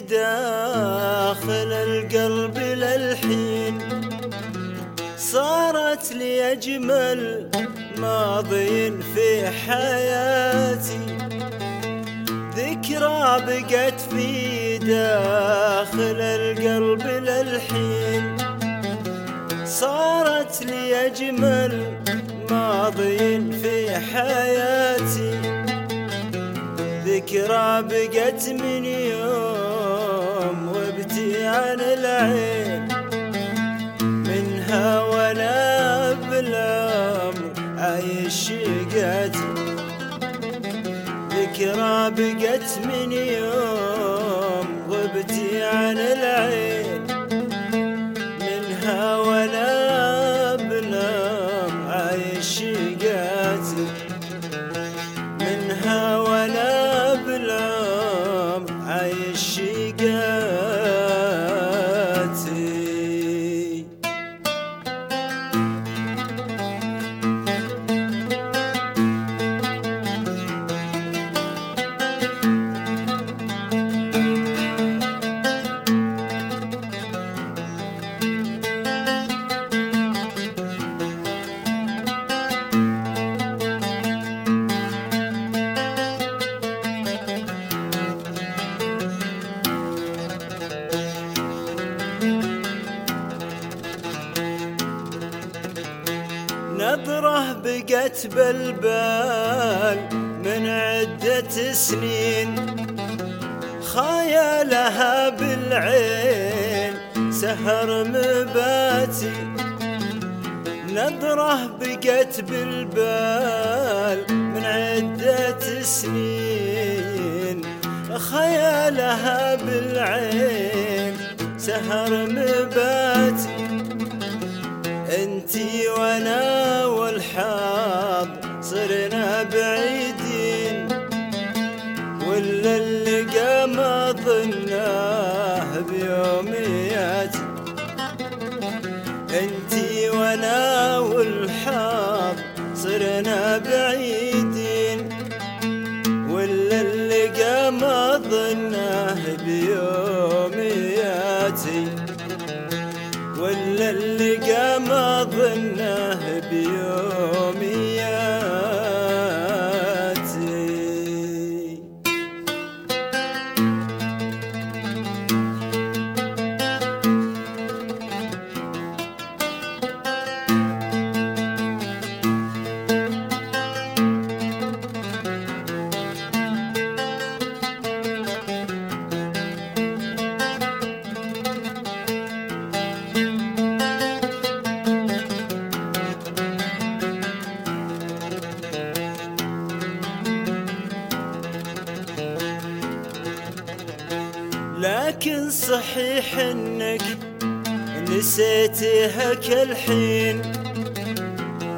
داخل القلب للحين. صارت لي أجمل ماضي في حياتي. ذكرى بقت في داخل القلب للحين. صارت لي أجمل ماضي في حياتي. ذكرى بقت من يوم وابتي عن العين منها وأنا بالعمر عايش شقاتي ذكرى بقت من يوم نظرة بقت بالبال من عدة سنين. خيالها بالعين سهر مباتي. نظرة بقت بالبال من عدة سنين. خيالها بالعين سهر مباتي. اللقى ما ظناه بيومياتي انتي وأنا والحظ صرنا بعيدين. ولا اللقى ما ظناه بيومياتي ولا اللقى ما ظنه بيومياتي صحيح إنك نسيتها كل حين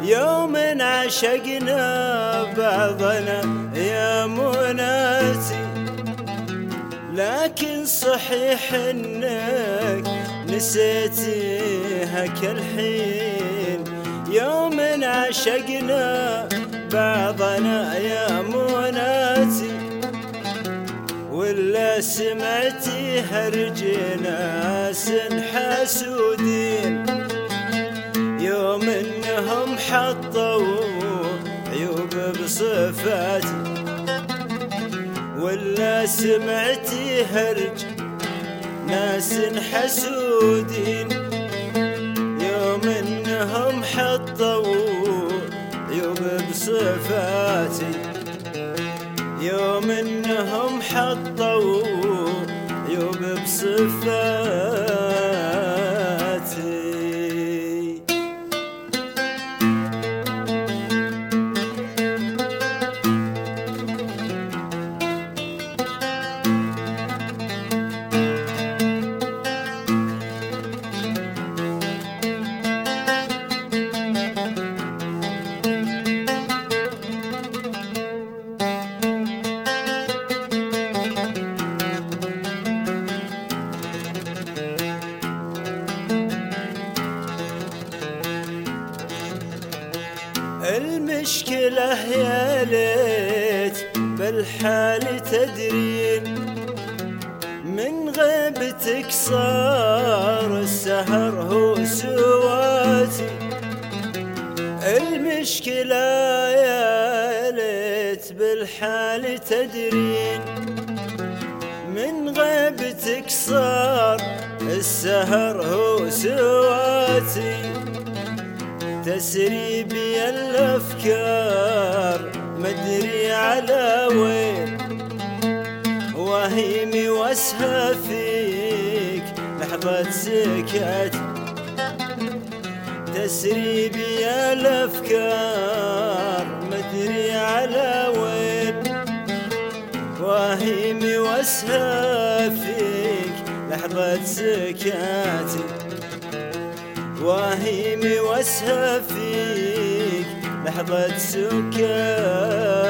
يوم عشقنا بعضنا يا مناتي لكن صحيح إنك نسيتها كل حين يوم عشقنا بعضنا يا هرج ناس حسودين. يوم انهم حطوا عيوب بصفاتي ولا سمعتي هرج ناس حسودين. يوم انهم حطوا عيوب بصفاتي يوم انهم حطوا بصفاتي المشكلة يا ليت بالحال تدرين من غيبتك صار السهر هو سواتي المشكلة يا ليت بالحال تدرين من غيبتك صار السهر هو سواتي تسري بي الأفكار مدري على وين. وهيمي واسهى فيك لحظة سكت. تسري بي الأفكار مدري على وين. واهيمي واسهى فيك لحظة سكاتي واهيمي واسهى فيك لحظة سكاتي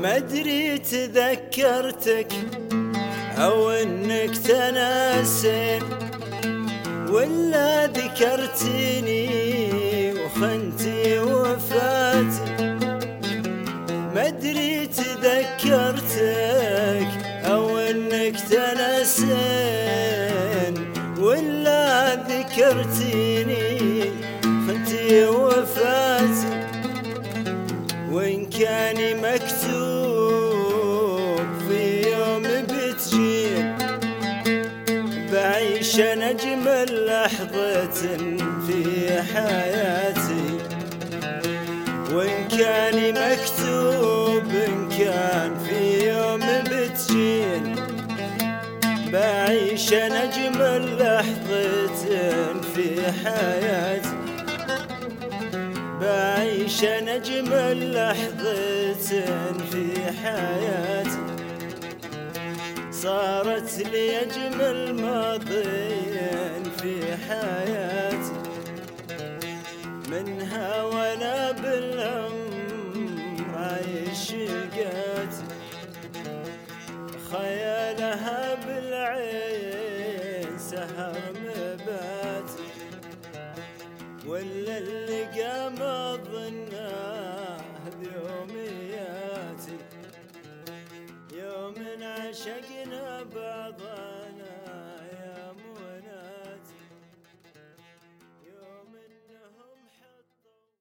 ما أدري تذكرتك أو إنك تناسين ولا ذكرتني وخنتي وفاتي ما أدري تذكرتك أو إنك تناسين ولا ذكرتني خنتي وفاتي وإن كان مكتوب أنا أجمل لحظة في حياتي. وإن كان مكتوب إن كان في يوم بتجين. بعيش أنا أجمل لحظة في حياتي. بعيش أنا أجمل لحظة في حياتي. صارت لي أجمل ماضي في حياتي. منها وأنا بالأمر عايش خيالها بالعين سهر مباتي. ولا اللقى ما ظناه بيومياتي. يوم عشقنا بعضنا